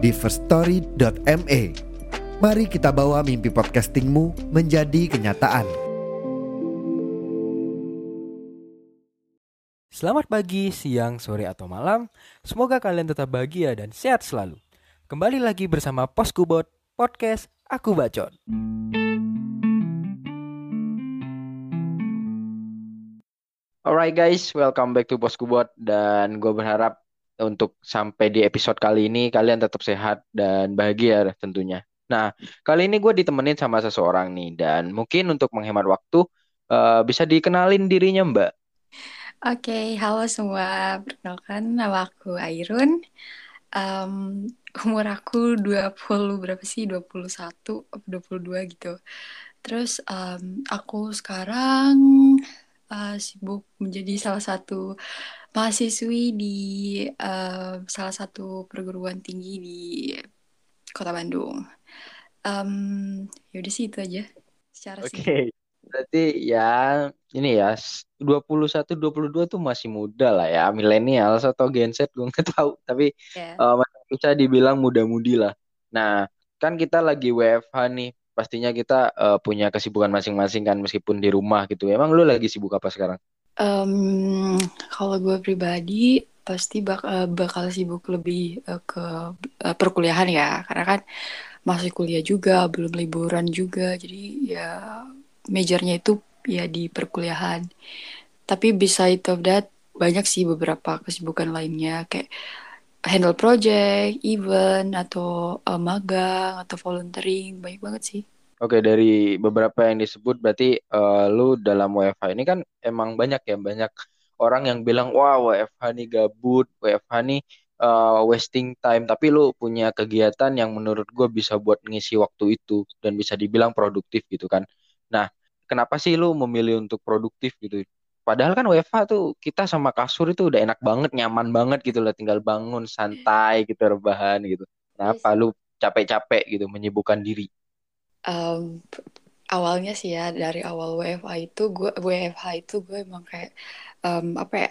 di firststory.me. Mari kita bawa mimpi podcastingmu menjadi kenyataan. Selamat pagi, siang, sore, atau malam. Semoga kalian tetap bahagia dan sehat selalu. Kembali lagi bersama Poskubot Podcast Aku Bacot. Alright guys, welcome back to Poskubot dan gue berharap untuk sampai di episode kali ini kalian tetap sehat dan bahagia tentunya. Nah, kali ini gue ditemenin sama seseorang nih dan mungkin untuk menghemat waktu uh, bisa dikenalin dirinya Mbak. Oke, okay, halo semua. Perkenalkan nama aku Airun. Um, umur aku 20 berapa sih? 21 atau 22 gitu. Terus um, aku sekarang uh, sibuk menjadi salah satu mahasiswi di uh, salah satu perguruan tinggi di Kota Bandung. Um, yaudah sih itu aja secara Oke. Okay. Berarti ya ini ya 21 22 tuh masih muda lah ya, milenial atau Gen Z gue nggak tahu, tapi yeah. uh, bisa dibilang muda-mudi lah. Nah, kan kita lagi WFH nih, pastinya kita uh, punya kesibukan masing-masing kan meskipun di rumah gitu. Emang lu lagi sibuk apa sekarang? Um, kalau gue pribadi pasti bak uh, bakal sibuk lebih uh, ke uh, perkuliahan ya, karena kan masih kuliah juga, belum liburan juga, jadi ya majornya itu ya di perkuliahan. Tapi beside of that banyak sih beberapa kesibukan lainnya kayak handle project, event, atau uh, magang, atau volunteering, banyak banget sih. Oke, dari beberapa yang disebut berarti uh, lu dalam WFH ini kan emang banyak ya, banyak orang yang bilang, wah WFH nih gabut, WFH nih uh, wasting time, tapi lu punya kegiatan yang menurut gue bisa buat ngisi waktu itu dan bisa dibilang produktif gitu kan. Nah, kenapa sih lu memilih untuk produktif gitu? Padahal kan WFH tuh kita sama kasur itu udah enak banget, nyaman banget gitu lah, tinggal bangun santai gitu rebahan gitu. Kenapa yes. lu capek-capek gitu menyibukkan diri? Um, awalnya sih ya dari awal WFH itu gue WFH itu gue emang kayak um, apa ya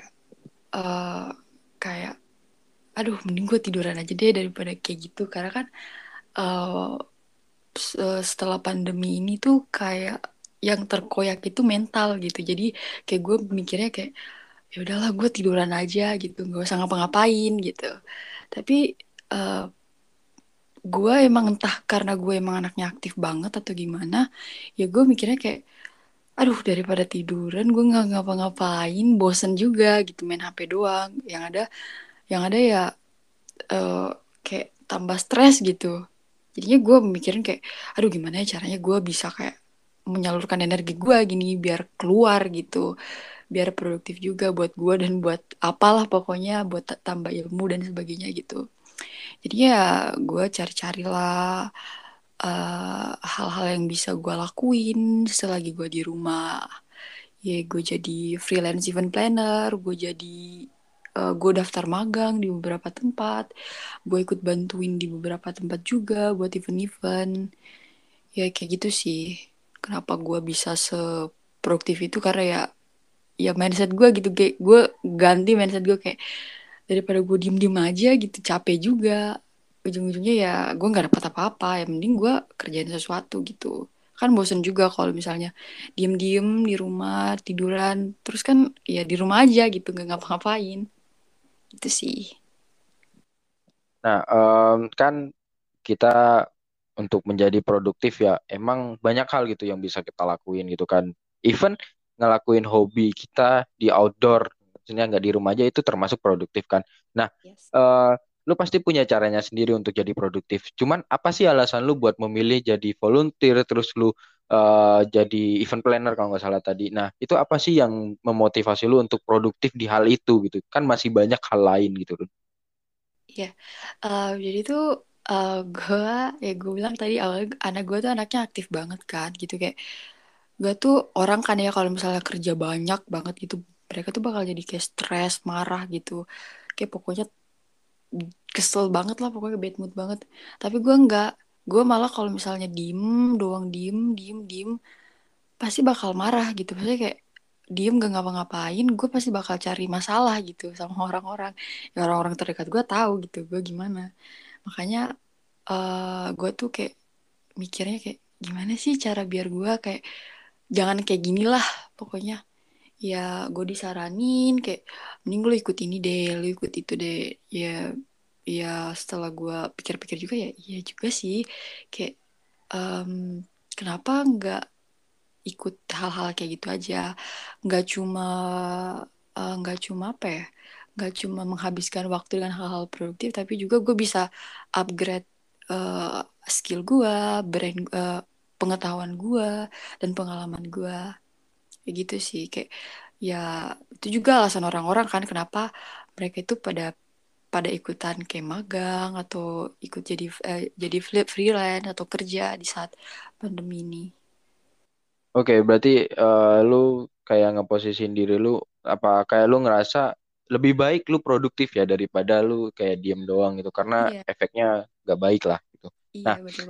uh, kayak aduh mending gue tiduran aja deh daripada kayak gitu. Karena kan uh, setelah pandemi ini tuh kayak yang terkoyak itu mental gitu. Jadi kayak gue mikirnya kayak ya udahlah gue tiduran aja gitu gak usah ngapa-ngapain gitu. Tapi uh, gue emang entah karena gue emang anaknya aktif banget atau gimana ya gue mikirnya kayak aduh daripada tiduran gue nggak ngapa-ngapain bosen juga gitu main hp doang. Yang ada yang ada ya uh, kayak tambah stres gitu. Jadinya gue mikirin kayak aduh gimana ya caranya gue bisa kayak menyalurkan energi gue gini biar keluar gitu biar produktif juga buat gue dan buat apalah pokoknya buat tambah ilmu dan sebagainya gitu jadi ya gue cari-carilah uh, hal-hal yang bisa gue lakuin selagi gue di rumah. Ya gue jadi freelance event planner gue jadi uh, gue daftar magang di beberapa tempat gue ikut bantuin di beberapa tempat juga buat event-event. Ya kayak gitu sih. Kenapa gue bisa seproduktif itu? Karena ya ya mindset gue gitu kayak gue ganti mindset gue kayak daripada gue diem diem aja gitu capek juga. Ujung-ujungnya ya gue nggak dapat apa-apa ya mending gue kerjain sesuatu gitu. Kan bosen juga kalau misalnya diem-diem di rumah tiduran terus kan ya di rumah aja gitu nggak ngapa-ngapain. Itu sih. Nah um, kan kita untuk menjadi produktif ya emang banyak hal gitu yang bisa kita lakuin gitu kan. Even ngelakuin hobi kita di outdoor maksudnya nggak di rumah aja itu termasuk produktif kan. Nah yes. uh, lu pasti punya caranya sendiri untuk jadi produktif. Cuman apa sih alasan lu buat memilih jadi volunteer terus lu uh, jadi event planner kalau nggak salah tadi? Nah itu apa sih yang memotivasi lu untuk produktif di hal itu gitu? Kan masih banyak hal lain gitu Iya, uh, jadi tuh uh, gue ya gue bilang tadi awal anak gue tuh anaknya aktif banget kan gitu. Kayak gue tuh orang kan ya kalau misalnya kerja banyak banget gitu mereka tuh bakal jadi kayak stres marah gitu. Kayak pokoknya kesel banget lah pokoknya bad mood banget. Tapi gue enggak gue malah kalau misalnya diem doang diem diem diem pasti bakal marah gitu. Pasti kayak diem gak ngapa-ngapain gue pasti bakal cari masalah gitu sama orang-orang. Ya orang-orang terdekat gue tahu gitu gue gimana. Makanya uh, eh, gue tuh kayak mikirnya kayak gimana sih cara biar gue kayak jangan kayak gini lah pokoknya ya gue disaranin kayak mending lu ikut ini deh lu ikut itu deh. Ya ya setelah gue pikir-pikir juga ya iya juga sih. Kayak um, kenapa nggak ikut hal-hal kayak gitu aja? Nggak cuma uh, nggak cuma apa ya nggak cuma menghabiskan waktu dengan hal-hal produktif tapi juga gue bisa upgrade uh, skill gue brand uh, pengetahuan gue dan pengalaman gue kayak gitu sih kayak ya itu juga alasan orang-orang kan kenapa mereka itu pada pada ikutan kayak magang atau ikut jadi eh, jadi freelance atau kerja di saat pandemi ini. Oke, berarti uh, lu kayak ngeposisin diri lu apa kayak lu ngerasa lebih baik lu produktif ya daripada lu kayak diem doang gitu karena iya. efeknya gak baik lah gitu. Iya, nah, betul.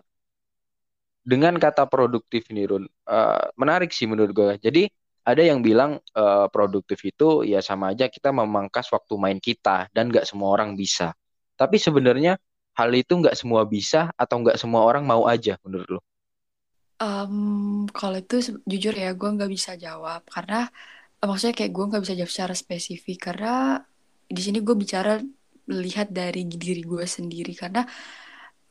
dengan kata produktif ini Run, uh, menarik sih menurut gue. Jadi ada yang bilang uh, produktif itu ya sama aja kita memangkas waktu main kita dan gak semua orang bisa. Tapi sebenarnya hal itu gak semua bisa atau gak semua orang mau aja menurut lo? Um, kalau itu jujur ya gue nggak bisa jawab karena uh, maksudnya kayak gue nggak bisa jawab secara spesifik karena di sini gue bicara lihat dari diri gue sendiri karena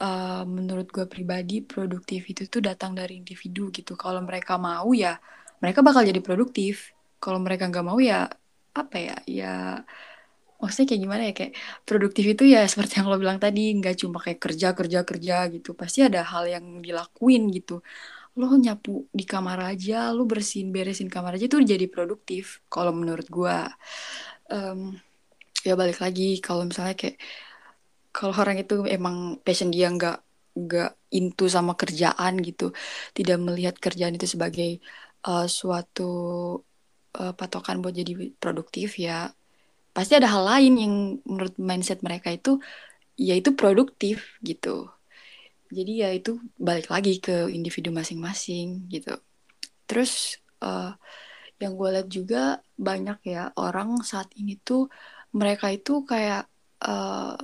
uh, menurut gue pribadi produktif itu tuh datang dari individu gitu kalau mereka mau ya mereka bakal jadi produktif. Kalau mereka nggak mau ya apa ya ya maksudnya kayak gimana ya kayak produktif itu ya seperti yang lo bilang tadi nggak cuma kayak kerja kerja kerja gitu. Pasti ada hal yang dilakuin gitu. Lo nyapu di kamar aja lo bersihin beresin kamar aja tuh jadi produktif kalau menurut gue um, ya balik lagi kalau misalnya kayak kalau orang itu emang passion dia nggak nggak into sama kerjaan gitu tidak melihat kerjaan itu sebagai uh, suatu uh, patokan buat jadi produktif ya pasti ada hal lain yang menurut mindset mereka itu yaitu produktif gitu. Jadi ya itu balik lagi ke individu masing-masing gitu. Terus uh, yang gue lihat juga banyak ya orang saat ini tuh mereka itu kayak uh,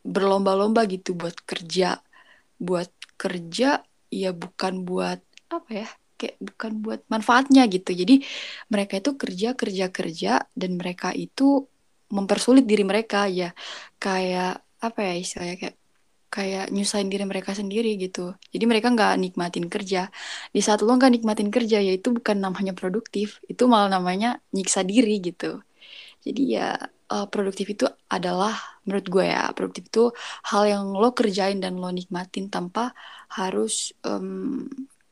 berlomba-lomba gitu buat kerja. Buat kerja ya bukan buat apa ya kayak bukan buat manfaatnya gitu jadi mereka itu kerja kerja kerja dan mereka itu mempersulit diri mereka ya kayak apa ya istilahnya kayak kayak nyusahin diri mereka sendiri gitu. Jadi mereka nggak nikmatin kerja. Di saat lo nggak nikmatin kerja, ya itu bukan namanya produktif, itu malah namanya nyiksa diri gitu. Jadi ya uh, produktif itu adalah menurut gue ya produktif itu hal yang lo kerjain dan lo nikmatin tanpa harus um,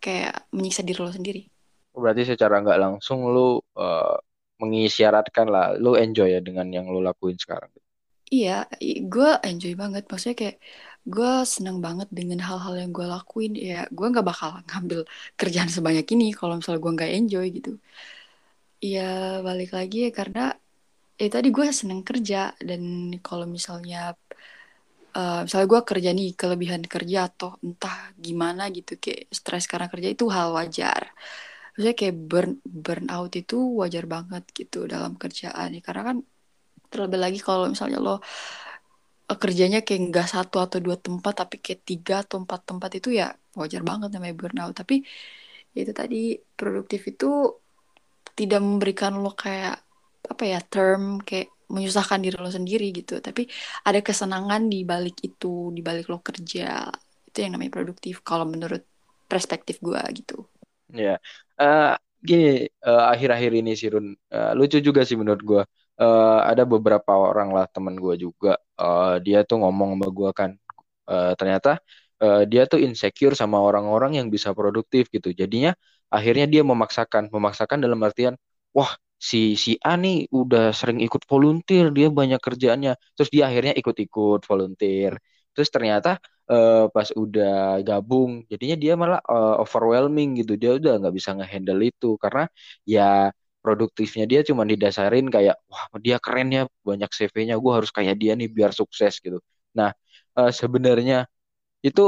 kayak menyiksa diri lo sendiri. Berarti secara nggak langsung lo uh, mengisyaratkan lah lo enjoy ya dengan yang lo lakuin sekarang. Iya, gue enjoy banget. Maksudnya kayak gue seneng banget dengan hal-hal yang gue lakuin ya gue nggak bakal ngambil kerjaan sebanyak ini kalau misalnya gue nggak enjoy gitu ya balik lagi ya karena ya tadi gue seneng kerja dan kalau misalnya uh, misalnya gue kerja nih kelebihan kerja atau entah gimana gitu kayak stres karena kerja itu hal wajar. Maksudnya kayak burn burn out itu wajar banget gitu dalam kerjaan ya. Karena kan terlebih lagi kalau misalnya lo kerjanya kayak nggak satu atau dua tempat tapi kayak tiga atau empat tempat itu ya wajar banget namanya burnout. Tapi ya itu tadi produktif itu tidak memberikan lo kayak apa ya term kayak menyusahkan diri lo sendiri gitu. Tapi ada kesenangan di balik itu di balik lo kerja itu yang namanya produktif kalau menurut perspektif gue gitu. Ya uh, gini uh, akhir-akhir ini sih Run uh, lucu juga sih menurut gue uh, ada beberapa orang lah teman gue juga. Uh, dia tuh ngomong sama gue kan uh, ternyata uh, dia tuh insecure sama orang-orang yang bisa produktif gitu. Jadinya akhirnya dia memaksakan memaksakan dalam artian wah si si A nih udah sering ikut volunteer dia banyak kerjaannya. Terus dia akhirnya ikut-ikut volunteer. Terus ternyata uh, pas udah gabung jadinya dia malah uh, overwhelming gitu. Dia udah nggak bisa ngehandle itu karena ya produktifnya dia cuma didasarin kayak wah dia keren ya banyak CV-nya gue harus kayak dia nih biar sukses gitu. Nah uh, sebenarnya itu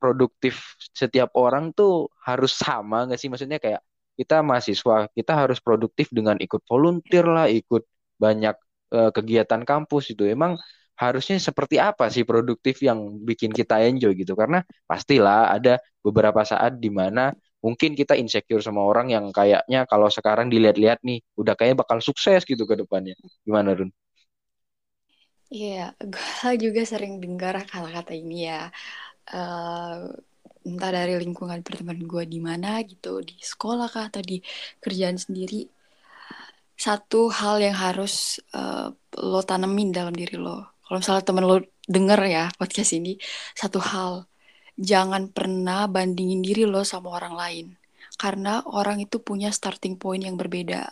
produktif setiap orang tuh harus sama nggak sih? Maksudnya kayak kita mahasiswa kita harus produktif dengan ikut volunteer lah ikut banyak uh, kegiatan kampus itu emang harusnya seperti apa sih produktif yang bikin kita enjoy gitu karena pastilah ada beberapa saat di mana mungkin kita insecure sama orang yang kayaknya kalau sekarang dilihat-lihat nih udah kayak bakal sukses gitu ke depannya gimana Run? Iya, yeah, gue juga sering dengar kata-kata ini ya. Uh, entah dari lingkungan pertemanan gue di mana gitu, di sekolah kah atau di kerjaan sendiri. Satu hal yang harus uh, lo tanemin dalam diri lo kalau misalnya temen lo denger ya podcast ini satu hal jangan pernah bandingin diri lo sama orang lain karena orang itu punya starting point yang berbeda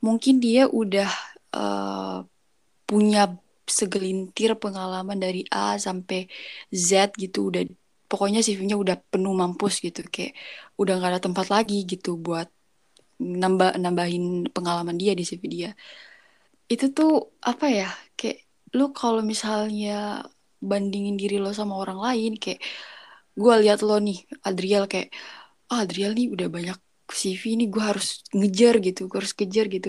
mungkin dia udah uh, punya segelintir pengalaman dari A sampai Z gitu udah pokoknya CV-nya udah penuh mampus gitu kayak udah nggak ada tempat lagi gitu buat nambah nambahin pengalaman dia di CV dia. Itu tuh apa ya kayak lu kalau misalnya bandingin diri lo sama orang lain kayak gue lihat lo nih Adriel kayak ah Adriel nih udah banyak CV nih gue harus ngejar gitu gue harus kejar gitu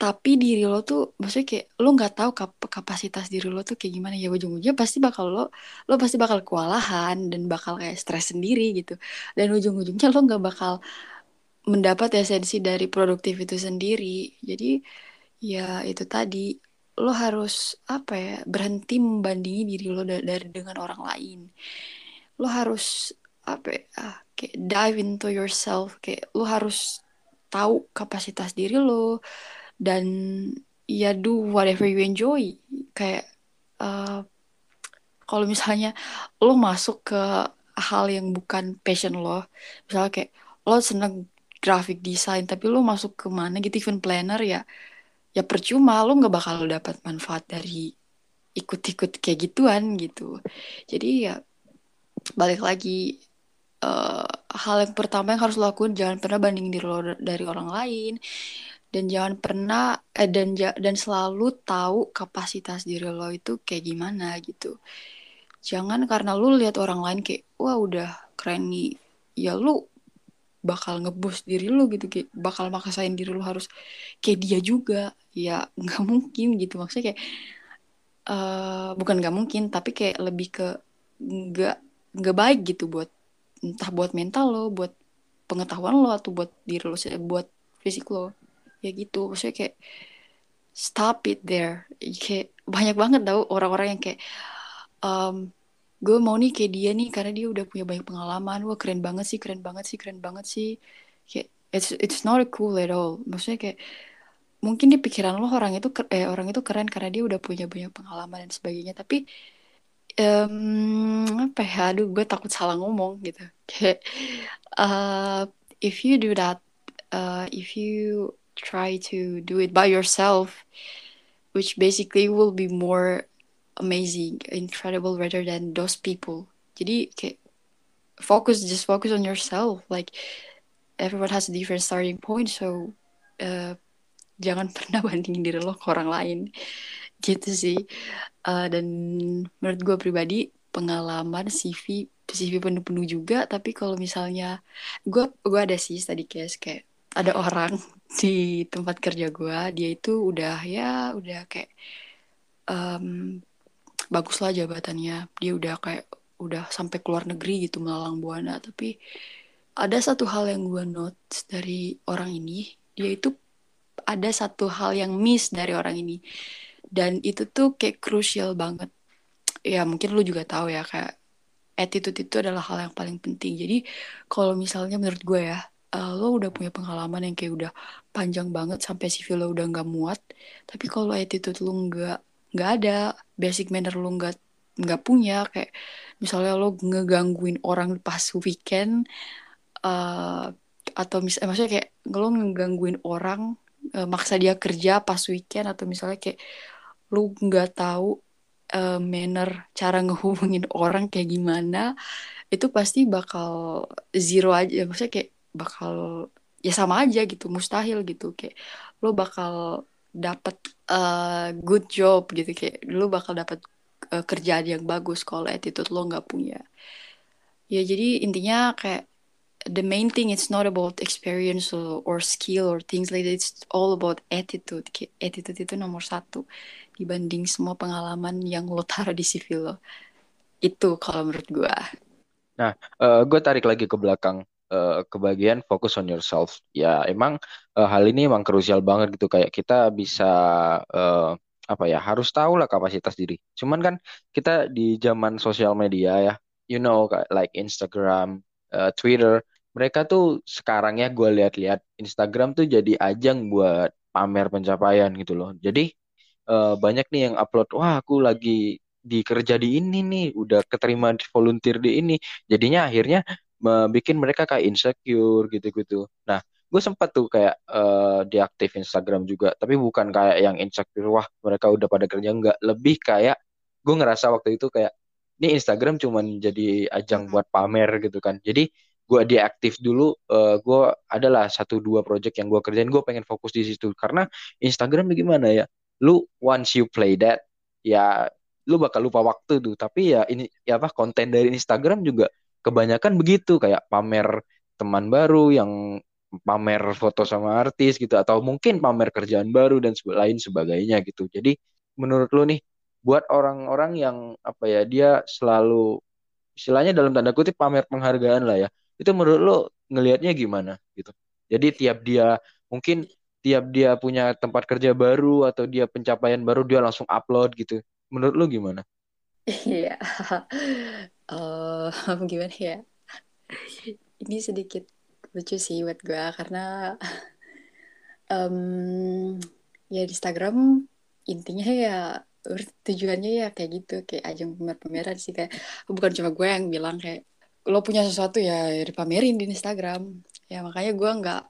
tapi diri lo tuh maksudnya kayak lo nggak tahu kap kapasitas diri lo tuh kayak gimana ya. Ujung-ujungnya pasti bakal lo lo pasti bakal kewalahan dan bakal kayak stres sendiri gitu. Dan ujung-ujungnya lo nggak bakal mendapat esensi dari produktif itu sendiri. Jadi ya itu tadi lo harus apa ya berhenti membandingi diri lo dari dengan orang lain. Lo harus apa ya, ah, kayak dive into yourself. Kayak lo harus tahu kapasitas diri lo dan ya do whatever you enjoy. Kayak uh, kalau misalnya lo masuk ke hal yang bukan passion lo misalnya kayak lo seneng graphic design tapi lo masuk ke mana gitu event planner ya ya percuma lo nggak bakal dapat manfaat dari ikut-ikut kayak gituan gitu. Jadi ya balik lagi uh, hal yang pertama yang harus lo lakukan jangan pernah banding diri lo dari orang lain dan jangan pernah eh, dan dan selalu tahu kapasitas diri lo itu kayak gimana gitu. Jangan karena lo lihat orang lain kayak wah udah keren nih. Ya lu bakal ngebus diri lu gitu kayak bakal maksain diri lu harus kayak dia juga. Ya nggak mungkin gitu. Maksudnya kayak uh, bukan nggak mungkin tapi kayak lebih ke nggak nggak baik gitu buat entah buat mental lo buat pengetahuan lo atau buat diri lo buat fisik lo ya gitu maksudnya kayak stop it there. Kayak banyak banget tau orang-orang yang kayak um, gue mau nih kayak dia nih karena dia udah punya banyak pengalaman. Wah keren banget sih keren banget sih keren banget sih. Kayak it's it's not cool at all. Maksudnya kayak mungkin di pikiran lo orang itu eh orang itu keren karena dia udah punya banyak pengalaman dan sebagainya. Tapi um, apa ya? Aduh gue takut salah ngomong gitu. Kayak uh, if you do that uh, if you try to do it by yourself which basically will be more amazing incredible rather than those people. Jadi kayak focus just focus on yourself. Like everyone has a different starting point so uh, jangan pernah bandingin diri lo ke orang lain. Gitu sih. Uh, dan menurut gue pribadi pengalaman CV CV penuh-penuh juga. Tapi kalau misalnya gue gue ada sih tadi case kayak ada orang di tempat kerja gue dia itu udah ya udah kayak um, bagus lah jabatannya. Dia udah kayak udah sampai keluar negeri gitu melalang buana. Tapi ada satu hal yang gue notes dari orang ini dia itu ada satu hal yang miss dari orang ini. Dan itu tuh kayak krusial banget. Ya mungkin lu juga tahu ya kayak attitude itu adalah hal yang paling penting. Jadi kalau misalnya menurut gue ya uh, lo udah punya pengalaman yang kayak udah panjang banget sampai CV lo udah nggak muat tapi kalau attitude lo nggak nggak ada basic manner lo nggak nggak punya kayak misalnya lo ngegangguin orang pas weekend uh, atau mis eh, maksudnya kayak lo ngegangguin orang uh, maksa dia kerja pas weekend atau misalnya kayak lu nggak tahu uh, manner cara ngehubungin orang kayak gimana itu pasti bakal zero aja maksudnya kayak bakal ya sama aja gitu mustahil gitu. Kayak lo bakal dapat uh, good job gitu. Kayak lo bakal dapat uh, kerjaan yang bagus kalau attitude lo nggak punya. Ya jadi intinya kayak the main thing it's not about experience or, or skill or things like that. It's all about attitude. Kayak attitude itu nomor satu dibanding semua pengalaman yang lo taruh di CV lo. Itu kalau menurut gue nah uh, gue tarik lagi ke belakang uh, ke bagian focus on yourself ya emang uh, hal ini emang krusial banget gitu kayak kita bisa uh, apa ya harus tahu lah kapasitas diri cuman kan kita di zaman sosial media ya you know like Instagram, uh, Twitter, mereka tuh sekarang ya gue lihat-lihat Instagram tuh jadi ajang buat pamer pencapaian gitu loh. Jadi uh, banyak nih yang upload, wah aku lagi di kerja di ini nih, udah keterima volunteer di ini. Jadinya akhirnya bikin mereka kayak insecure gitu-gitu. Nah, gue sempat tuh kayak uh, diaktif Instagram juga, tapi bukan kayak yang insecure, wah mereka udah pada kerja. Enggak, lebih kayak gue ngerasa waktu itu kayak ini Instagram cuman jadi ajang buat pamer gitu kan. Jadi gue diaktif dulu uh, eh, gue adalah satu dua project yang gue kerjain gue pengen fokus di situ. Karena Instagram gimana ya lu once you play that ya lu bakal lupa waktu tuh. Tapi ya ini ya apa konten dari Instagram juga kebanyakan begitu kayak pamer teman baru yang pamer foto sama artis gitu atau mungkin pamer kerjaan baru dan lain sebagainya gitu. Jadi menurut lu nih buat orang-orang yang apa ya dia selalu istilahnya dalam tanda kutip pamer penghargaan lah ya itu menurut lo ngelihatnya gimana gitu? Jadi tiap dia mungkin tiap dia punya tempat kerja baru atau dia pencapaian baru dia langsung upload gitu menurut lo gimana Iya, uh, gimana ya? Ini sedikit lucu sih buat gue karena um, ya di Instagram intinya ya tujuannya ya kayak gitu kayak ajang pamer-pameran sih. Kayak bukan cuma gue yang bilang kayak lo punya sesuatu ya, ya dipamerin di Instagram. Ya makanya gue nggak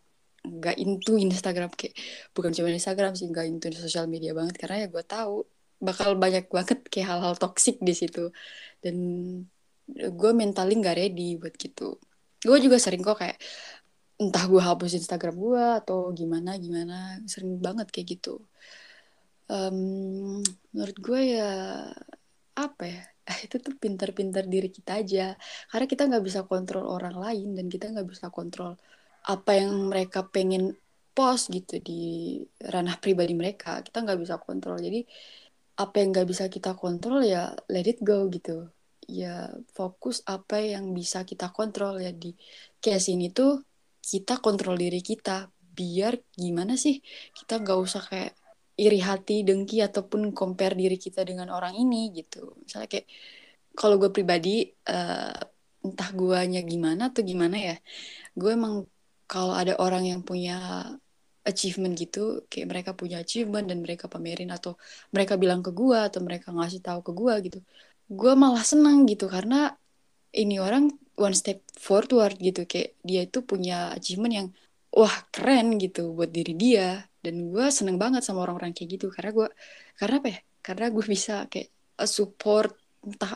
nggak into Instagram. Kayak bukan cuma Instagram sih nggak into sosial media banget karena ya gue tahu bakal banyak banget kayak hal-hal toksik di situ. Dan gue mentally nggak ready buat gitu. Gue juga sering kok kayak entah gue hapus Instagram gue atau gimana gimana sering banget kayak gitu. Um, menurut gue ya apa ya? Itu tuh pintar-pintar diri kita aja. Karena kita nggak bisa kontrol orang lain dan kita nggak bisa kontrol apa yang mereka pengen post gitu di ranah pribadi mereka. Kita nggak bisa kontrol. Jadi apa yang nggak bisa kita kontrol ya let it go gitu. Ya fokus apa yang bisa kita kontrol. Ya di case ini tuh kita kontrol diri kita. Biar gimana sih kita nggak usah kayak iri hati, dengki ataupun compare diri kita dengan orang ini gitu. Misalnya kayak kalau gue pribadi uh, entah guanya gimana atau gimana ya, gue emang kalau ada orang yang punya achievement gitu, kayak mereka punya achievement dan mereka pamerin atau mereka bilang ke gue atau mereka ngasih tahu ke gue gitu, gue malah senang gitu karena ini orang one step forward gitu kayak dia itu punya achievement yang wah keren gitu buat diri dia. Dan gue seneng banget sama orang-orang kayak gitu karena gue karena apa ya? Karena gue bisa kayak support entah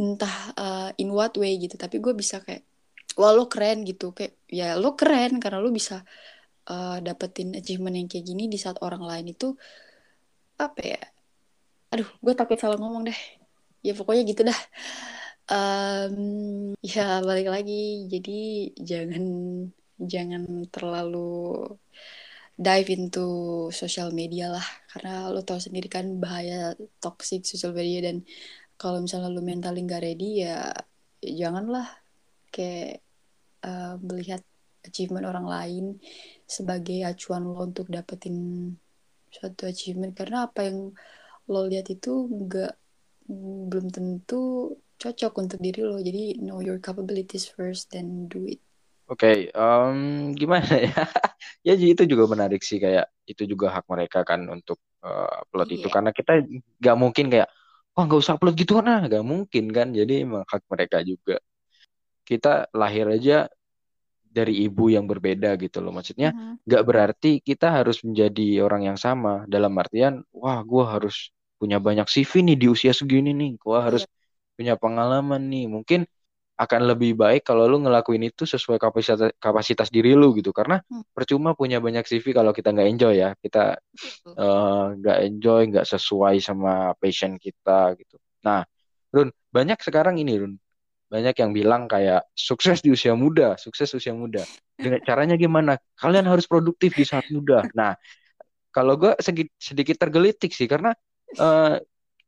entah uh, in what way gitu. Tapi gue bisa kayak wah lo keren gitu. Kayak ya lo keren karena lo bisa uh, dapetin achievement yang kayak gini di saat orang lain itu apa ya? Aduh gue takut salah ngomong deh. Ya pokoknya gitu dah. Um, ya balik lagi. Jadi jangan jangan terlalu dive into sosial media lah. Karena lo tau sendiri kan bahaya toxic sosial media. Dan kalau misalnya lo mental nggak ready ya, ya janganlah kayak uh, melihat achievement orang lain sebagai acuan lo untuk dapetin suatu achievement. Karena apa yang lo lihat itu nggak belum tentu cocok untuk diri lo. Jadi know your capabilities first then do it. Oke, okay, um, gimana ya? ya itu juga menarik sih. Kayak itu juga hak mereka kan untuk uh, upload yeah. itu. Iya. karena kita nggak mungkin kayak oh nggak usah upload gitu. Nah nggak mungkin kan. Jadi emang hak mereka juga. Kita lahir aja dari ibu yang berbeda gitu loh. Maksudnya nggak uh -huh. berarti kita harus menjadi orang yang sama. Dalam artian wah gue harus punya banyak CV nih di usia segini nih. Gue harus yeah. punya pengalaman nih. Mungkin akan lebih baik kalau lu ngelakuin itu sesuai kapasitas kapasitas diri lu gitu. Karena hmm. percuma punya banyak CV kalau kita nggak enjoy ya. Kita eh, nggak uh, enjoy nggak sesuai sama passion kita gitu. Nah Run banyak sekarang ini Run banyak yang bilang kayak sukses di usia muda sukses usia muda dengan caranya gimana kalian harus produktif di saat muda nah kalau gue sedikit tergelitik sih karena uh,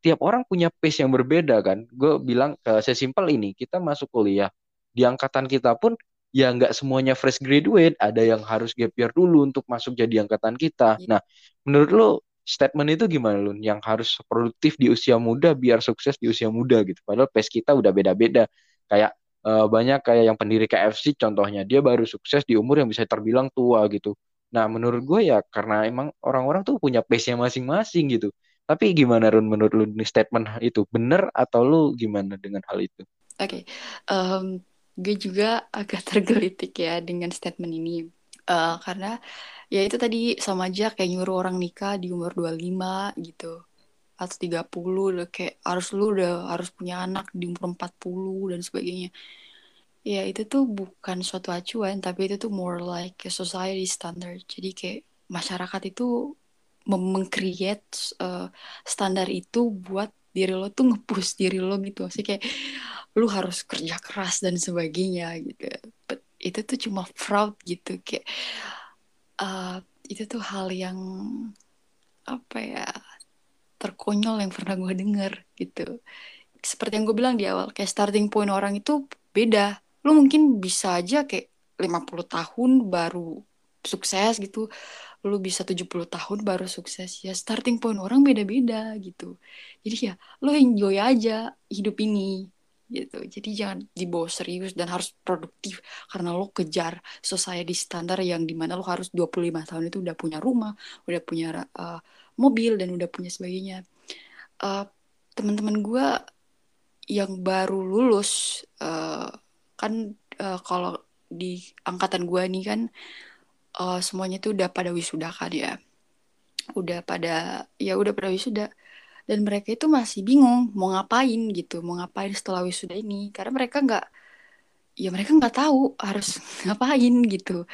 tiap orang punya pace yang berbeda kan. Gue bilang uh, sesimpel ini, kita masuk kuliah di angkatan kita pun ya nggak semuanya fresh graduate, ada yang harus gap year dulu untuk masuk jadi angkatan kita. Iya. Nah, menurut lo statement itu gimana Lun? Yang harus produktif di usia muda biar sukses di usia muda gitu. Padahal pace kita udah beda-beda. Kayak uh, banyak kayak yang pendiri KFC contohnya dia baru sukses di umur yang bisa terbilang tua gitu. Nah, menurut gue ya karena emang orang-orang tuh punya pace-nya masing-masing gitu. Tapi gimana Run menurut lu statement itu benar atau lu gimana dengan hal itu? Oke, okay. um, gue juga agak tergelitik ya dengan statement ini. Uh, karena ya itu tadi sama aja kayak nyuruh orang nikah di umur 25 gitu. Atau 30 udah kayak harus lu udah harus punya anak di umur 40 dan sebagainya. Ya itu tuh bukan suatu acuan tapi itu tuh more like a society standard. Jadi kayak masyarakat itu mengcreate uh, standar itu buat diri lo tuh ngepush diri lo gitu sih kayak lu harus kerja keras dan sebagainya gitu But itu tuh cuma fraud gitu kayak uh, itu tuh hal yang apa ya terkonyol yang pernah gue denger gitu. Seperti yang gue bilang di awal kayak starting point orang itu beda. Lu mungkin bisa aja kayak 50 tahun baru sukses gitu. Lu bisa 70 tahun baru sukses. Ya starting point orang beda-beda gitu. Jadi ya lu enjoy aja hidup ini gitu. Jadi jangan dibawa serius dan harus produktif. Karena lo kejar society standar yang di mana lo harus 25 tahun itu udah punya rumah udah punya uh, mobil dan udah punya sebagainya. Uh, teman-teman gue yang baru lulus uh, kan uh, kalau di angkatan gue nih kan uh, semuanya tuh udah pada wisuda kan ya. Udah pada ya udah pada wisuda. Dan mereka itu masih bingung mau ngapain gitu mau ngapain setelah wisuda ini. Karena mereka nggak ya mereka nggak tahu harus ngapain gitu.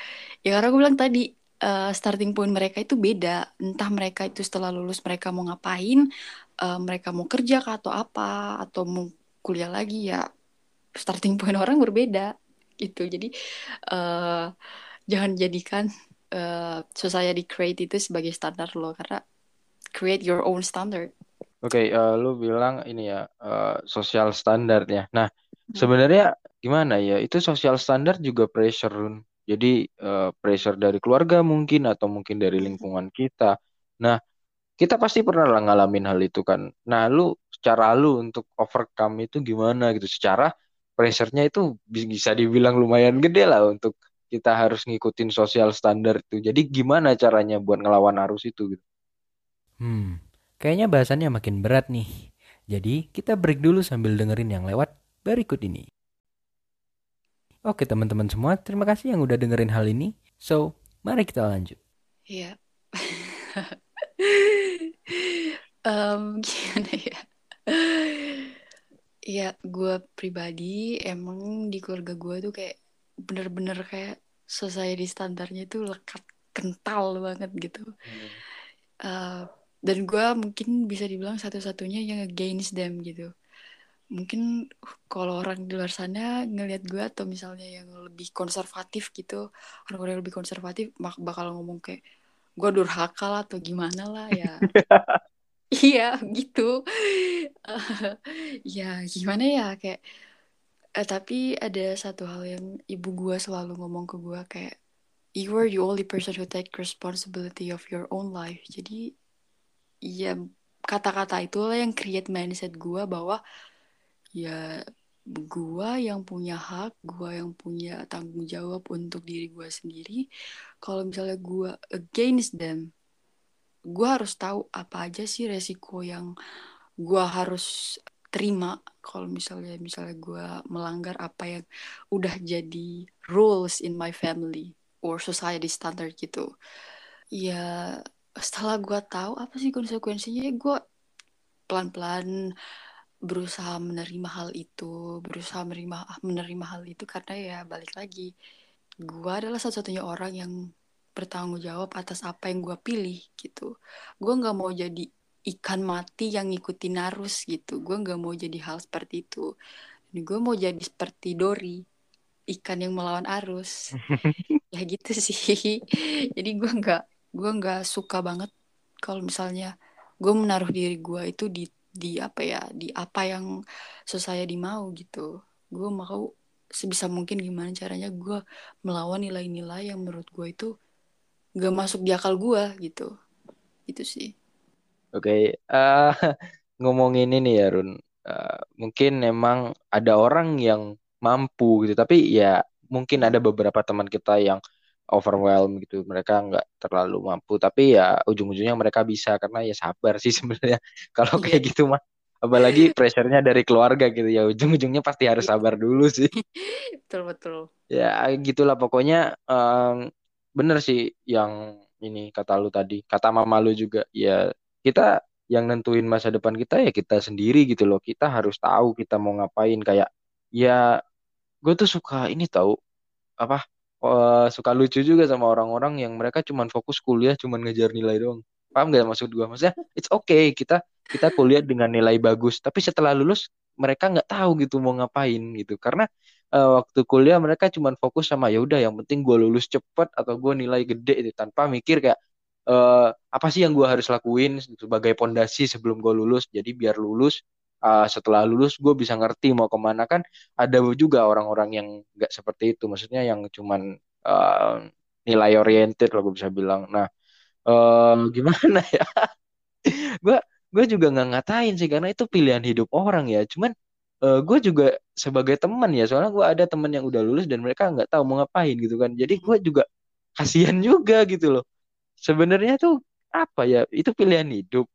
Ya karena gue bilang tadi uh, starting point mereka itu beda entah mereka itu setelah lulus mereka mau ngapain uh, mereka mau kerja kah atau apa atau mau kuliah lagi ya starting point orang berbeda gitu jadi uh, jangan jadikan uh, society create itu sebagai standar lo karena create your own standard. Oke, okay, uh, lu bilang ini ya uh, sosial standar ya. Nah, hmm. sebenarnya gimana ya? Itu sosial standar juga pressure, jadi uh, pressure dari keluarga mungkin atau mungkin dari hmm. lingkungan kita. Nah, kita pasti pernah lah ngalamin hal itu kan. Nah, lu cara lu untuk overcome itu gimana gitu? Secara pressure-nya itu bisa dibilang lumayan gede lah untuk kita harus ngikutin sosial standar itu. Jadi gimana caranya buat ngelawan arus itu gitu? Hmm, kayaknya bahasannya makin berat nih. Jadi kita break dulu sambil dengerin yang lewat berikut ini. Oke teman-teman semua, terima kasih yang udah dengerin hal ini. So, mari kita lanjut. Iya. um, gimana ya? Ya, gue pribadi emang di keluarga gue tuh kayak bener-bener kayak society standarnya itu lekat kental banget gitu hmm. uh, dan gue mungkin bisa dibilang satu-satunya yang against them gitu mungkin kalau orang di luar sana ngelihat gue atau misalnya yang lebih konservatif gitu orang-orang yang lebih konservatif bakal ngomong kayak gue durhaka lah atau gimana lah ya iya gitu uh, ya gimana ya kayak Eh, tapi ada satu hal yang ibu gue selalu ngomong ke gue kayak you are the only person who take responsibility of your own life. Jadi ya kata-kata itulah yang create mindset gue bahwa ya gue yang punya hak, gue yang punya tanggung jawab untuk diri gue sendiri. Kalau misalnya gue against them, gue harus tahu apa aja sih resiko yang gue harus terima kalau misalnya misalnya gue melanggar apa yang udah jadi rules in my family or society standard gitu ya setelah gue tahu apa sih konsekuensinya gue pelan-pelan berusaha menerima hal itu berusaha menerima menerima hal itu karena ya balik lagi gue adalah satu-satunya orang yang bertanggung jawab atas apa yang gue pilih gitu. Gue nggak mau jadi ikan mati yang ngikutin arus gitu. Gue nggak mau jadi hal seperti itu. Gue mau jadi seperti Dori ikan yang melawan arus. Ya gitu sih. Jadi gue nggak gue nggak suka banget kalau misalnya gue menaruh diri gue itu di di apa ya di apa yang society mau gitu. Gue mau sebisa mungkin gimana caranya gue melawan nilai-nilai yang menurut gue itu gak masuk di akal gue gitu. Itu sih. Oke okay. uh, eh, ngomongin ini ya Run. Uh, mungkin memang ada orang yang mampu gitu. Tapi ya mungkin ada beberapa teman kita yang overwhelmed gitu. Mereka nggak terlalu mampu. Tapi ya ujung-ujungnya mereka bisa karena ya sabar sih sebenarnya. Kalau yeah. kayak gitu mah apalagi pressure-nya dari keluarga gitu ya ujung-ujungnya pasti harus iya. sabar dulu sih. Betul betul. Ya gitulah pokoknya um, bener sih yang ini kata lu tadi kata mama lu juga. Ya kita yang nentuin masa depan kita ya kita sendiri gitu loh. Kita harus tahu kita mau ngapain. Kayak ya gue tuh suka ini tahu apa uh, suka lucu juga sama orang-orang yang mereka cuman fokus kuliah cuman ngejar nilai doang. Paham gak maksud gue maksudnya it's okay kita kita kuliah dengan nilai bagus. Tapi setelah lulus mereka nggak tahu gitu mau ngapain gitu. Karena uh, waktu kuliah mereka cuman fokus sama ya udah yang penting gue lulus cepet atau gue nilai gede itu tanpa mikir kayak uh, apa sih yang gue harus lakuin sebagai pondasi sebelum gue lulus? Jadi biar lulus uh, setelah lulus gue bisa ngerti mau ke mana. Kan ada juga orang-orang yang nggak seperti itu. Maksudnya yang cuman uh, nilai oriented lah gue bisa bilang. Nah uh, gimana ya? Gue gue juga nggak ngatain sih karena itu pilihan hidup orang ya. Cuman uh, gue juga sebagai teman ya soalnya gue ada teman yang udah lulus dan mereka nggak tahu mau ngapain gitu kan. Jadi gue juga kasihan juga gitu loh. Sebenarnya tuh apa ya? Itu pilihan hidup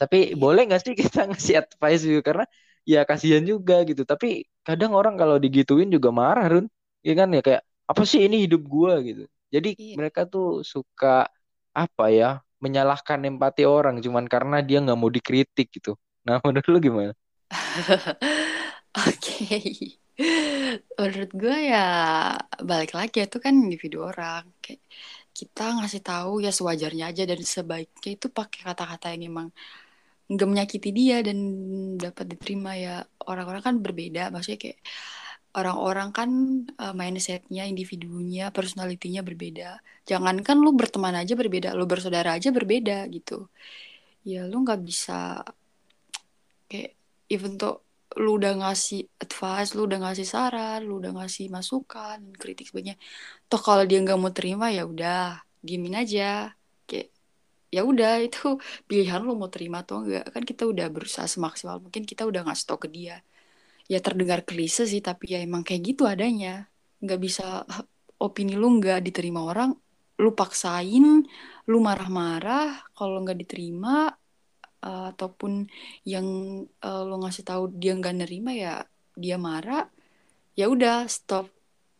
tapi boleh nggak sih kita ngasih advice juga karena ya kasihan juga gitu. Tapi kadang orang kalau digituin juga marah Run. Ya kan ya kayak apa sih ini hidup gua gitu. Jadi iya. mereka tuh suka apa ya menyalahkan empati orang cuman karena dia nggak mau dikritik gitu. Nah menurut lu gimana? Oke, okay. menurut gue ya balik lagi itu kan individu orang. Kayak kita ngasih tahu ya sewajarnya aja dan sebaiknya itu pakai kata-kata yang emang nggak menyakiti dia dan dapat diterima ya. Orang-orang kan berbeda maksudnya kayak orang-orang kan uh, mindsetnya individunya personalitinya berbeda. Jangankan lu berteman aja berbeda lu bersaudara aja berbeda gitu. Ya lu nggak bisa kayak even tuh lu udah ngasih advice lu udah ngasih saran lu udah ngasih masukan kritik sebagainya toh kalau dia nggak mau terima ya udah gimana aja ya udah itu pilihan lo mau terima atau enggak. Kan kita udah berusaha semaksimal mungkin kita udah ngasih tau ke dia. Ya terdengar klise sih tapi ya emang kayak gitu adanya. Nggak bisa opini lu nggak diterima orang lu paksain lu marah-marah kalau nggak diterima uh, ataupun yang uh, lu ngasih tahu dia nggak nerima ya dia marah ya udah stop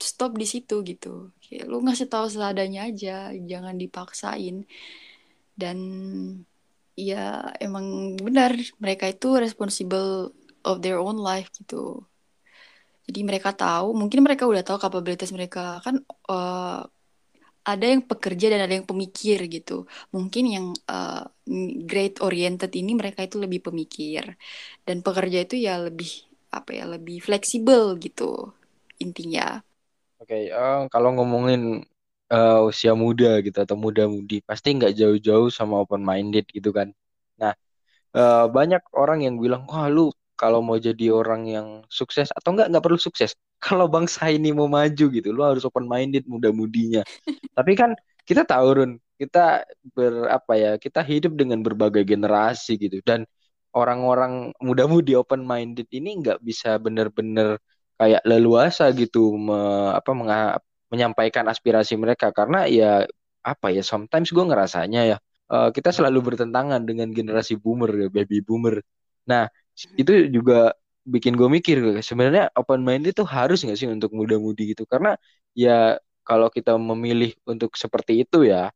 stop di situ gitu. Kayak lu ngasih tahu seadanya aja jangan dipaksain dan ya emang benar mereka itu responsible of their own life gitu. Jadi mereka tahu mungkin mereka udah tahu kapabilitas mereka. Kan uh, ada yang pekerja dan ada yang pemikir gitu. Mungkin yang uh, great oriented ini mereka itu lebih pemikir. Dan pekerja itu ya lebih apa ya lebih fleksibel gitu intinya. Oke okay, uh, eh, kalau ngomongin uh, usia muda gitu atau muda-mudi pasti nggak jauh-jauh sama open minded gitu kan. Nah uh, banyak orang yang bilang wah lu kalau mau jadi orang yang sukses atau enggak nggak perlu sukses. Kalau bangsa ini mau maju gitu, lu harus open minded muda-mudinya. Tapi kan kita tahu Run, kita berapa ya? Kita hidup dengan berbagai generasi gitu dan orang-orang muda-mudi open minded ini nggak bisa bener-bener kayak leluasa gitu me, apa menyampaikan aspirasi mereka. Karena ya apa ya sometimes gue ngerasanya ya uh, kita selalu bertentangan dengan generasi boomer ya baby boomer. Nah itu juga bikin gue mikir sebenarnya open mind itu harus nggak sih untuk muda-mudi gitu? Karena ya kalau kita memilih untuk seperti itu ya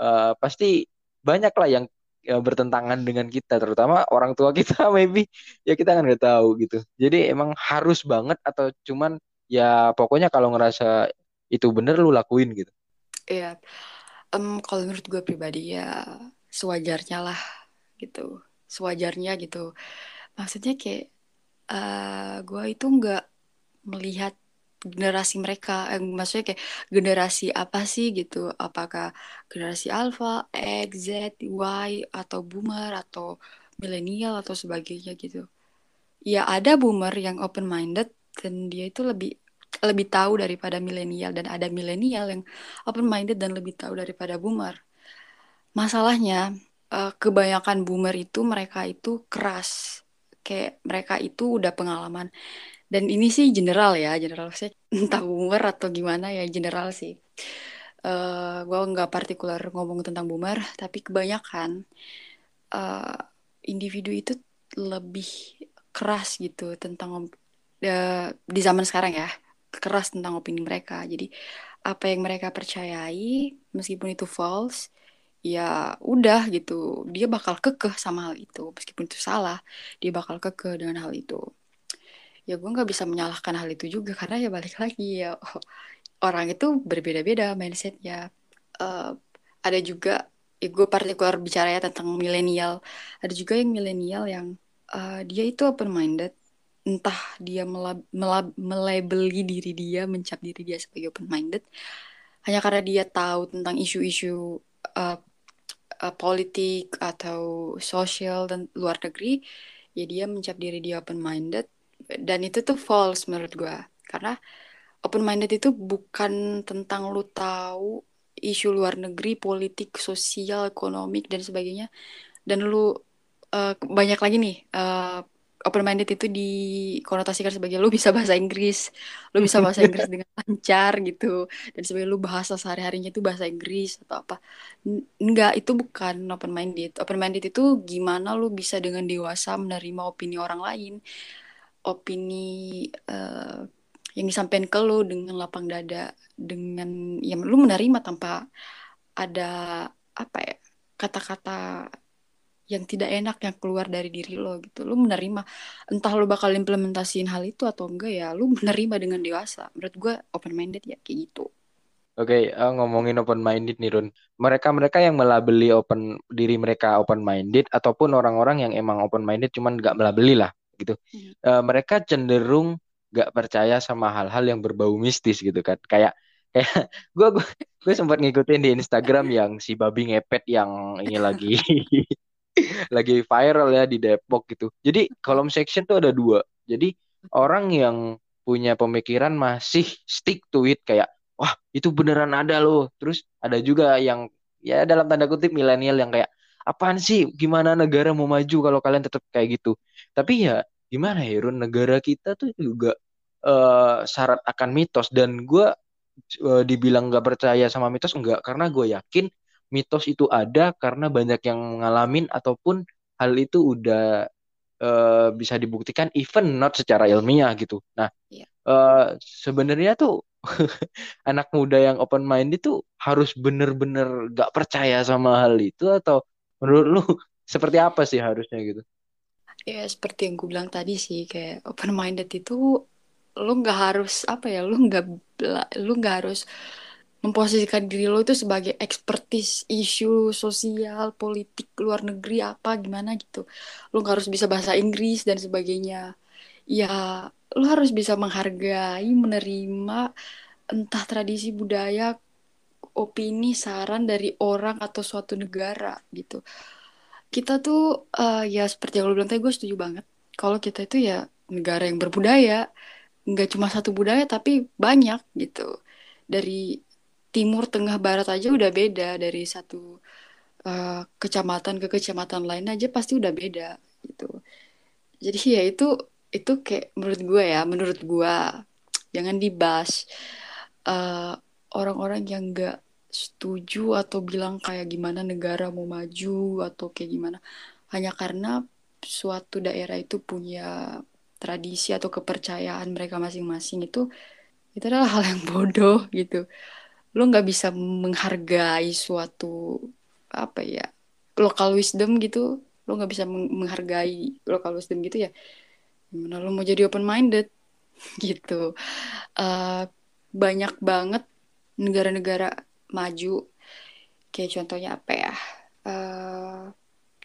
uh, pasti banyak lah yang ya, bertentangan dengan kita. Terutama orang tua kita maybe. Ya kita kan nggak tahu gitu. Jadi emang harus banget atau cuman ya pokoknya kalau ngerasa itu bener lu lakuin gitu Iya, Em, kalau menurut gue pribadi ya sewajarnya lah gitu, sewajarnya gitu. Maksudnya kayak eh gue itu nggak melihat generasi mereka, eh, maksudnya kayak generasi apa sih gitu? Apakah generasi Alpha, X, Z, Y, atau Boomer, atau milenial atau sebagainya gitu. Ya ada Boomer yang open minded dan dia itu lebih lebih tahu daripada milenial dan ada milenial yang open minded dan lebih tahu daripada Boomer. Masalahnya eh, kebanyakan Boomer itu mereka itu keras. Kayak mereka itu udah pengalaman dan ini sih general ya, general sih entah boomer atau gimana ya general sih. eh gue nggak partikular ngomong tentang boomer, tapi kebanyakan eh individu itu lebih keras gitu tentang eh, di zaman sekarang ya, keras tentang opini mereka. Jadi apa yang mereka percayai, meskipun itu false, ya udah gitu, dia bakal kekeh sama hal itu, meskipun itu salah, dia bakal kekeh dengan hal itu. Ya gue nggak bisa menyalahkan hal itu juga karena ya balik lagi ya orang itu berbeda-beda mindsetnya. Eh, ada juga ya gue partikular bicara ya tentang milenial. Ada juga yang milenial yang eh, dia itu open minded entah dia melab, melab, melabeli diri dia mencap diri dia sebagai open minded hanya karena dia tahu tentang isu-isu eh, eh, politik atau sosial dan luar negeri ya dia mencap diri dia open minded dan itu tuh false menurut gue karena open minded itu bukan tentang lu tahu isu luar negeri politik sosial ekonomik dan sebagainya. Dan lu eh, banyak lagi nih eh, open minded itu dikonotasikan sebagai lu bisa bahasa Inggris. Lu bisa bahasa Inggris dengan lancar gitu. Dan sebagai lu bahasa sehari-harinya itu bahasa Inggris atau apa. Enggak itu bukan open minded open minded itu gimana lu bisa dengan dewasa menerima opini orang lain. Opini eh, yang disampaikan ke lu dengan lapang dada, dengan yang lu menerima tanpa ada apa ya kata-kata yang tidak enak yang keluar dari diri lo gitu. Lu menerima, entah lu bakal implementasiin hal itu atau enggak ya, lu menerima dengan dewasa. Menurut gue open minded ya kayak gitu. Oke, eh, ngomongin open minded nih Run. Mereka-mereka yang melabeli open diri mereka open minded ataupun orang-orang yang emang open minded cuman nggak melabeli lah gitu. Hmm. Eh, mereka cenderung nggak percaya sama hal-hal yang berbau mistis gitu kan. Kayak kayak gue gue sempat ngikutin di Instagram yang si babi ngepet yang ini lagi lagi viral ya di Depok gitu. Jadi kolom section tuh ada dua. Jadi orang yang punya pemikiran masih stick to it kayak wah itu beneran ada loh. Terus ada juga yang ya dalam tanda kutip milenial yang kayak apaan sih gimana negara mau maju kalau kalian tetap kayak gitu. Tapi ya gimana ya Run negara kita tuh juga eh, syarat akan mitos dan gue eh, dibilang nggak percaya sama mitos enggak karena gue yakin mitos itu ada karena banyak yang ngalamin ataupun hal itu udah eh, bisa dibuktikan even not secara ilmiah gitu. Nah, eh, sebenarnya tuh anak muda yang open mind itu harus bener-bener gak percaya sama hal itu atau menurut lu seperti apa sih harusnya gitu? Ya seperti yang gue bilang tadi sih kayak open minded itu lu nggak harus apa ya lu nggak lu nggak harus memposisikan diri lo itu sebagai expertise isu sosial politik luar negeri apa gimana gitu. Lu nggak harus bisa bahasa Inggris dan sebagainya. Ya lu harus bisa menghargai menerima entah tradisi budaya opini saran dari orang atau suatu negara gitu. Kita tuh eh, ya seperti yang lu bilang tadi gue setuju banget. Kalau kita itu ya negara yang berbudaya nggak cuma satu budaya tapi banyak gitu. Dari timur tengah barat aja udah beda. Dari satu eh, kecamatan ke kecamatan lain aja pasti udah beda gitu. Jadi ya itu itu kayak menurut gue ya menurut gue jangan dibahas eh, orang-orang yang nggak setuju atau bilang kayak gimana negara mau maju atau kayak gimana. Hanya karena suatu daerah itu punya tradisi atau kepercayaan mereka masing-masing itu itu adalah hal yang bodoh gitu lo nggak bisa menghargai suatu apa ya local wisdom gitu. Lo nggak bisa menghargai local wisdom gitu ya. Gimana lo mau jadi open minded gitu. Uh, banyak banget negara-negara maju. Kayak contohnya apa ya? Uh,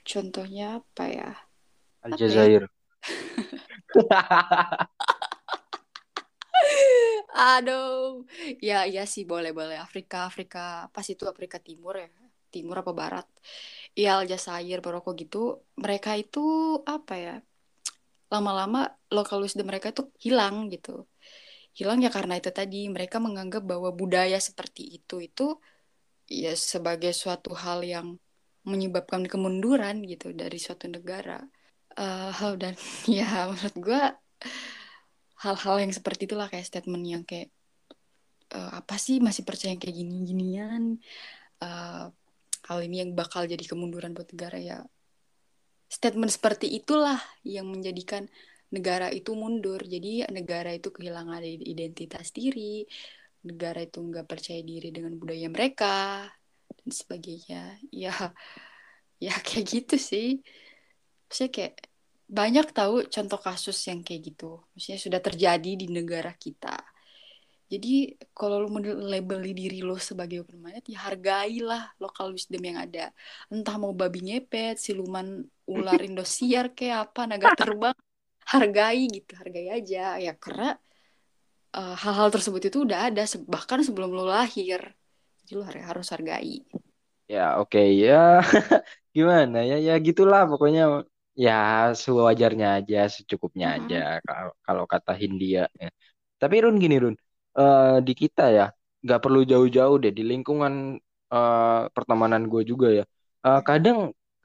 contohnya apa ya? Aljazair ya? Aduh, ya ya sih boleh boleh. Afrika Afrika pas itu? Afrika Timur ya? Timur apa Barat? Ya Aljazair Maroko gitu. Mereka itu apa ya lama-lama lokal wisdom mereka itu hilang gitu. Hilang ya karena itu tadi mereka menganggap bahwa budaya seperti itu itu ya sebagai suatu hal yang menyebabkan kemunduran gitu dari suatu negara. Uh, dan ya menurut gue hal-hal yang seperti itulah kayak statement yang kayak uh, apa sih masih percaya kayak gini-ginian? Uh, hal ini yang bakal jadi kemunduran buat negara. Ya statement seperti itulah yang menjadikan negara itu mundur. Jadi negara itu kehilangan identitas diri negara itu nggak percaya diri dengan budaya mereka dan sebagainya. Ya ya kayak gitu sih. Saya kayak banyak tahu contoh kasus yang kayak gitu. Maksudnya sudah terjadi di negara kita. Jadi kalau lo labeli diri lo sebagai open minded, ya hargailah lokal wisdom yang ada. Entah mau babi ngepet, siluman ular Indosiar kayak apa, naga terbang, hargai gitu, hargai aja. Ya karena hal eh, hal-hal tersebut itu udah ada bahkan sebelum lo lahir. Jadi lo harus hargai. Ya oke okay. ya gimana ya ya gitulah pokoknya Ya, sewajarnya aja, secukupnya Mm-mm. aja kalau kalau kata Hindia. ya. Tapi Run gini Run, Eh, di kita ya nggak perlu jauh-jauh deh di lingkungan eh, pertemanan gue juga ya. Eh, kadang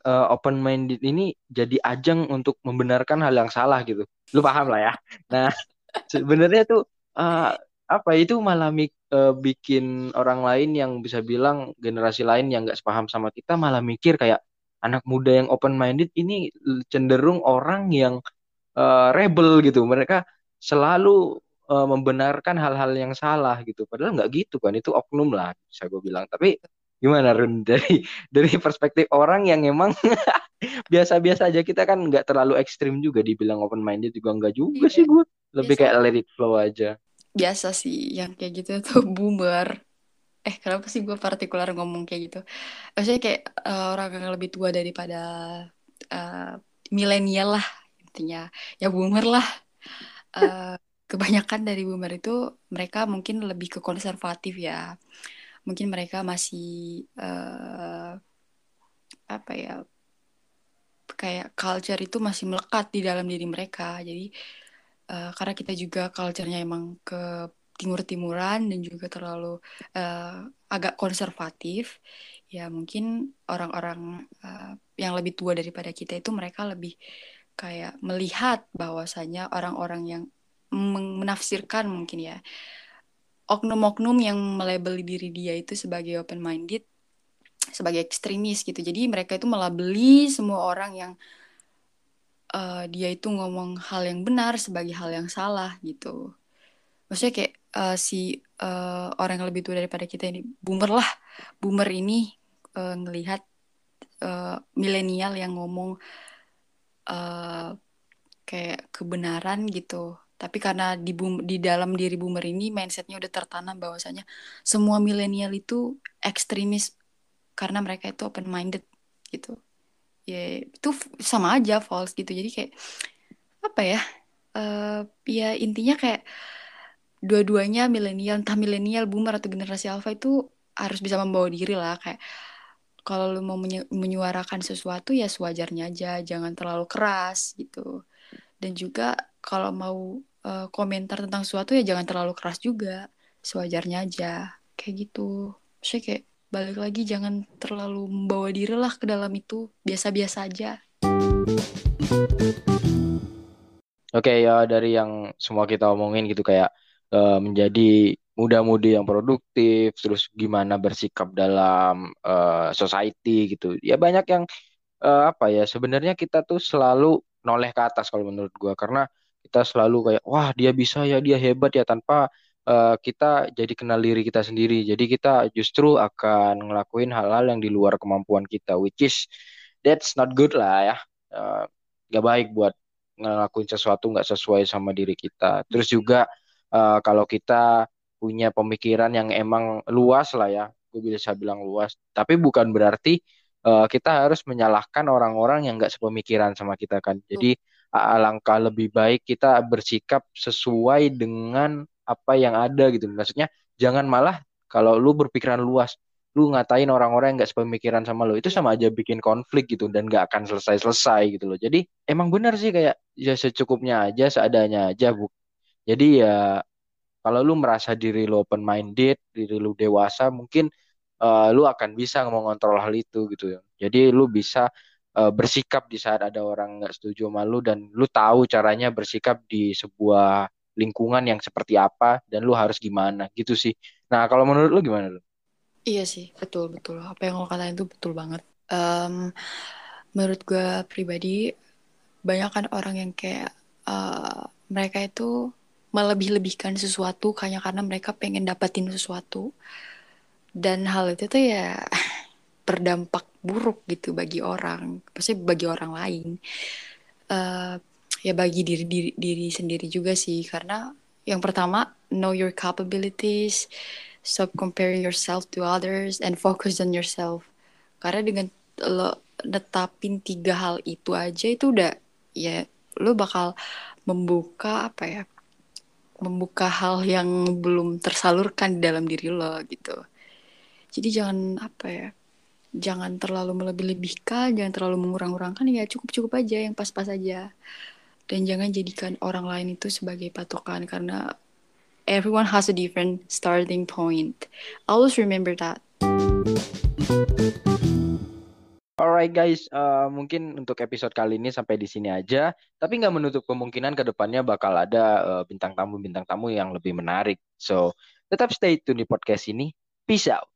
eh, open minded ini jadi ajang untuk membenarkan hal yang salah gitu. Lu paham lah ya. Nah, sebenarnya tuh eh, apa itu malah mik- eh, bikin orang lain yang bisa bilang generasi lain yang nggak sepaham sama kita malah mikir kayak anak muda yang open minded ini cenderung orang yang uh, rebel gitu. Mereka selalu uh, membenarkan hal-hal yang salah gitu. Padahal nggak gitu kan. Itu oknum lah bisa gue bilang. Tapi gimana Run dari dari perspektif orang yang emang biasa-biasa aja kita kan nggak terlalu ekstrim juga dibilang open minded juga nggak juga iya. sih gue. Lebih biasa. kayak let it flow aja. Biasa sih yang kayak gitu tuh boomer eh kenapa sih gue partikular ngomong kayak gitu? Maksudnya kayak uh, orang yang lebih tua daripada uh, milenial lah intinya. Ya boomer lah. Uh, kebanyakan dari boomer itu mereka mungkin lebih ke konservatif ya. Mungkin mereka masih uh, apa ya kayak culture itu masih melekat di dalam diri mereka. Jadi uh, karena kita juga culture-nya emang ke timur-timuran dan juga terlalu uh, agak konservatif ya mungkin orang-orang uh, yang lebih tua daripada kita itu mereka lebih kayak melihat bahwasanya orang-orang yang menafsirkan mungkin ya oknum-oknum yang melabeli diri dia itu sebagai open minded sebagai ekstremis gitu. Jadi mereka itu melabeli semua orang yang uh, dia itu ngomong hal yang benar sebagai hal yang salah gitu. Maksudnya kayak uh, si uh, orang yang lebih tua daripada kita ini. Boomer lah. Boomer ini uh, ngelihat uh, milenial yang ngomong uh, kayak kebenaran gitu. Tapi karena di boom, di dalam diri boomer ini mindsetnya udah tertanam bahwasanya semua milenial itu ekstremis karena mereka itu open minded gitu. Ya itu sama aja false gitu. Jadi kayak apa ya uh, ya intinya kayak dua-duanya milenial entah milenial boomer atau generasi alpha itu harus bisa membawa diri lah. Kayak kalau lu mau menyu menyuarakan sesuatu ya sewajarnya aja. Jangan terlalu keras gitu. Dan juga kalau mau uh, komentar tentang sesuatu ya jangan terlalu keras juga. Sewajarnya aja. Kayak gitu. Saya kayak balik lagi jangan terlalu membawa diri lah ke dalam itu. Biasa-biasa aja. Oke okay, ya dari yang semua kita omongin gitu kayak uh, menjadi muda-mudi yang produktif, terus gimana bersikap dalam uh, society gitu. Ya banyak yang uh, apa ya sebenarnya kita tuh selalu noleh ke atas kalau menurut gua karena kita selalu kayak wah dia bisa ya dia hebat ya tanpa uh, kita jadi kenal diri kita sendiri. Jadi kita justru akan ngelakuin hal-hal yang di luar kemampuan kita, which is that's not good lah ya. Uh, gak baik buat ngelakuin sesuatu nggak sesuai sama diri kita. Terus juga uh, kalau kita punya pemikiran yang emang luas lah ya, gue bisa bilang luas. Tapi bukan berarti uh, kita harus menyalahkan orang-orang yang nggak sepemikiran sama kita kan. Jadi alangkah lebih baik kita bersikap sesuai dengan apa yang ada gitu. Maksudnya jangan malah kalau lu berpikiran luas, lu ngatain orang-orang yang nggak sepemikiran sama lu itu sama aja bikin konflik gitu dan nggak akan selesai-selesai gitu loh. Jadi emang benar sih kayak ya secukupnya aja, seadanya aja bu. Jadi ya kalau lu merasa diri lu open minded, diri lu dewasa, mungkin uh, lu akan bisa mengontrol hal itu gitu. Jadi lu bisa uh, bersikap di saat ada orang nggak setuju sama lu dan lu tahu caranya bersikap di sebuah lingkungan yang seperti apa dan lu harus gimana gitu sih. Nah kalau menurut lu gimana lu? Iya sih betul betul apa yang lo katain itu betul banget. Um, menurut gue pribadi banyak kan orang yang kayak uh, mereka itu melebih-lebihkan sesuatu hanya karena mereka pengen dapetin sesuatu dan hal itu tuh ya berdampak buruk gitu bagi orang, pasti bagi orang lain. Uh, ya bagi diri, diri diri sendiri juga sih karena yang pertama know your capabilities, stop comparing yourself to others and focus on yourself. Karena dengan lo netapin tiga hal itu aja itu udah ya lo bakal membuka apa ya membuka hal yang belum tersalurkan di dalam diri lo gitu. Jadi jangan apa ya jangan terlalu melebih-lebihkan, jangan terlalu mengurang-urangkan ya cukup-cukup aja yang pas-pas aja. Dan jangan jadikan orang lain itu sebagai patokan karena everyone has a different starting point. Always remember that. Alright guys, uh, mungkin untuk episode kali ini sampai di sini aja. Tapi nggak menutup kemungkinan ke depannya bakal ada uh, bintang tamu-bintang tamu yang lebih menarik. So, tetap stay tune di podcast ini. Peace out.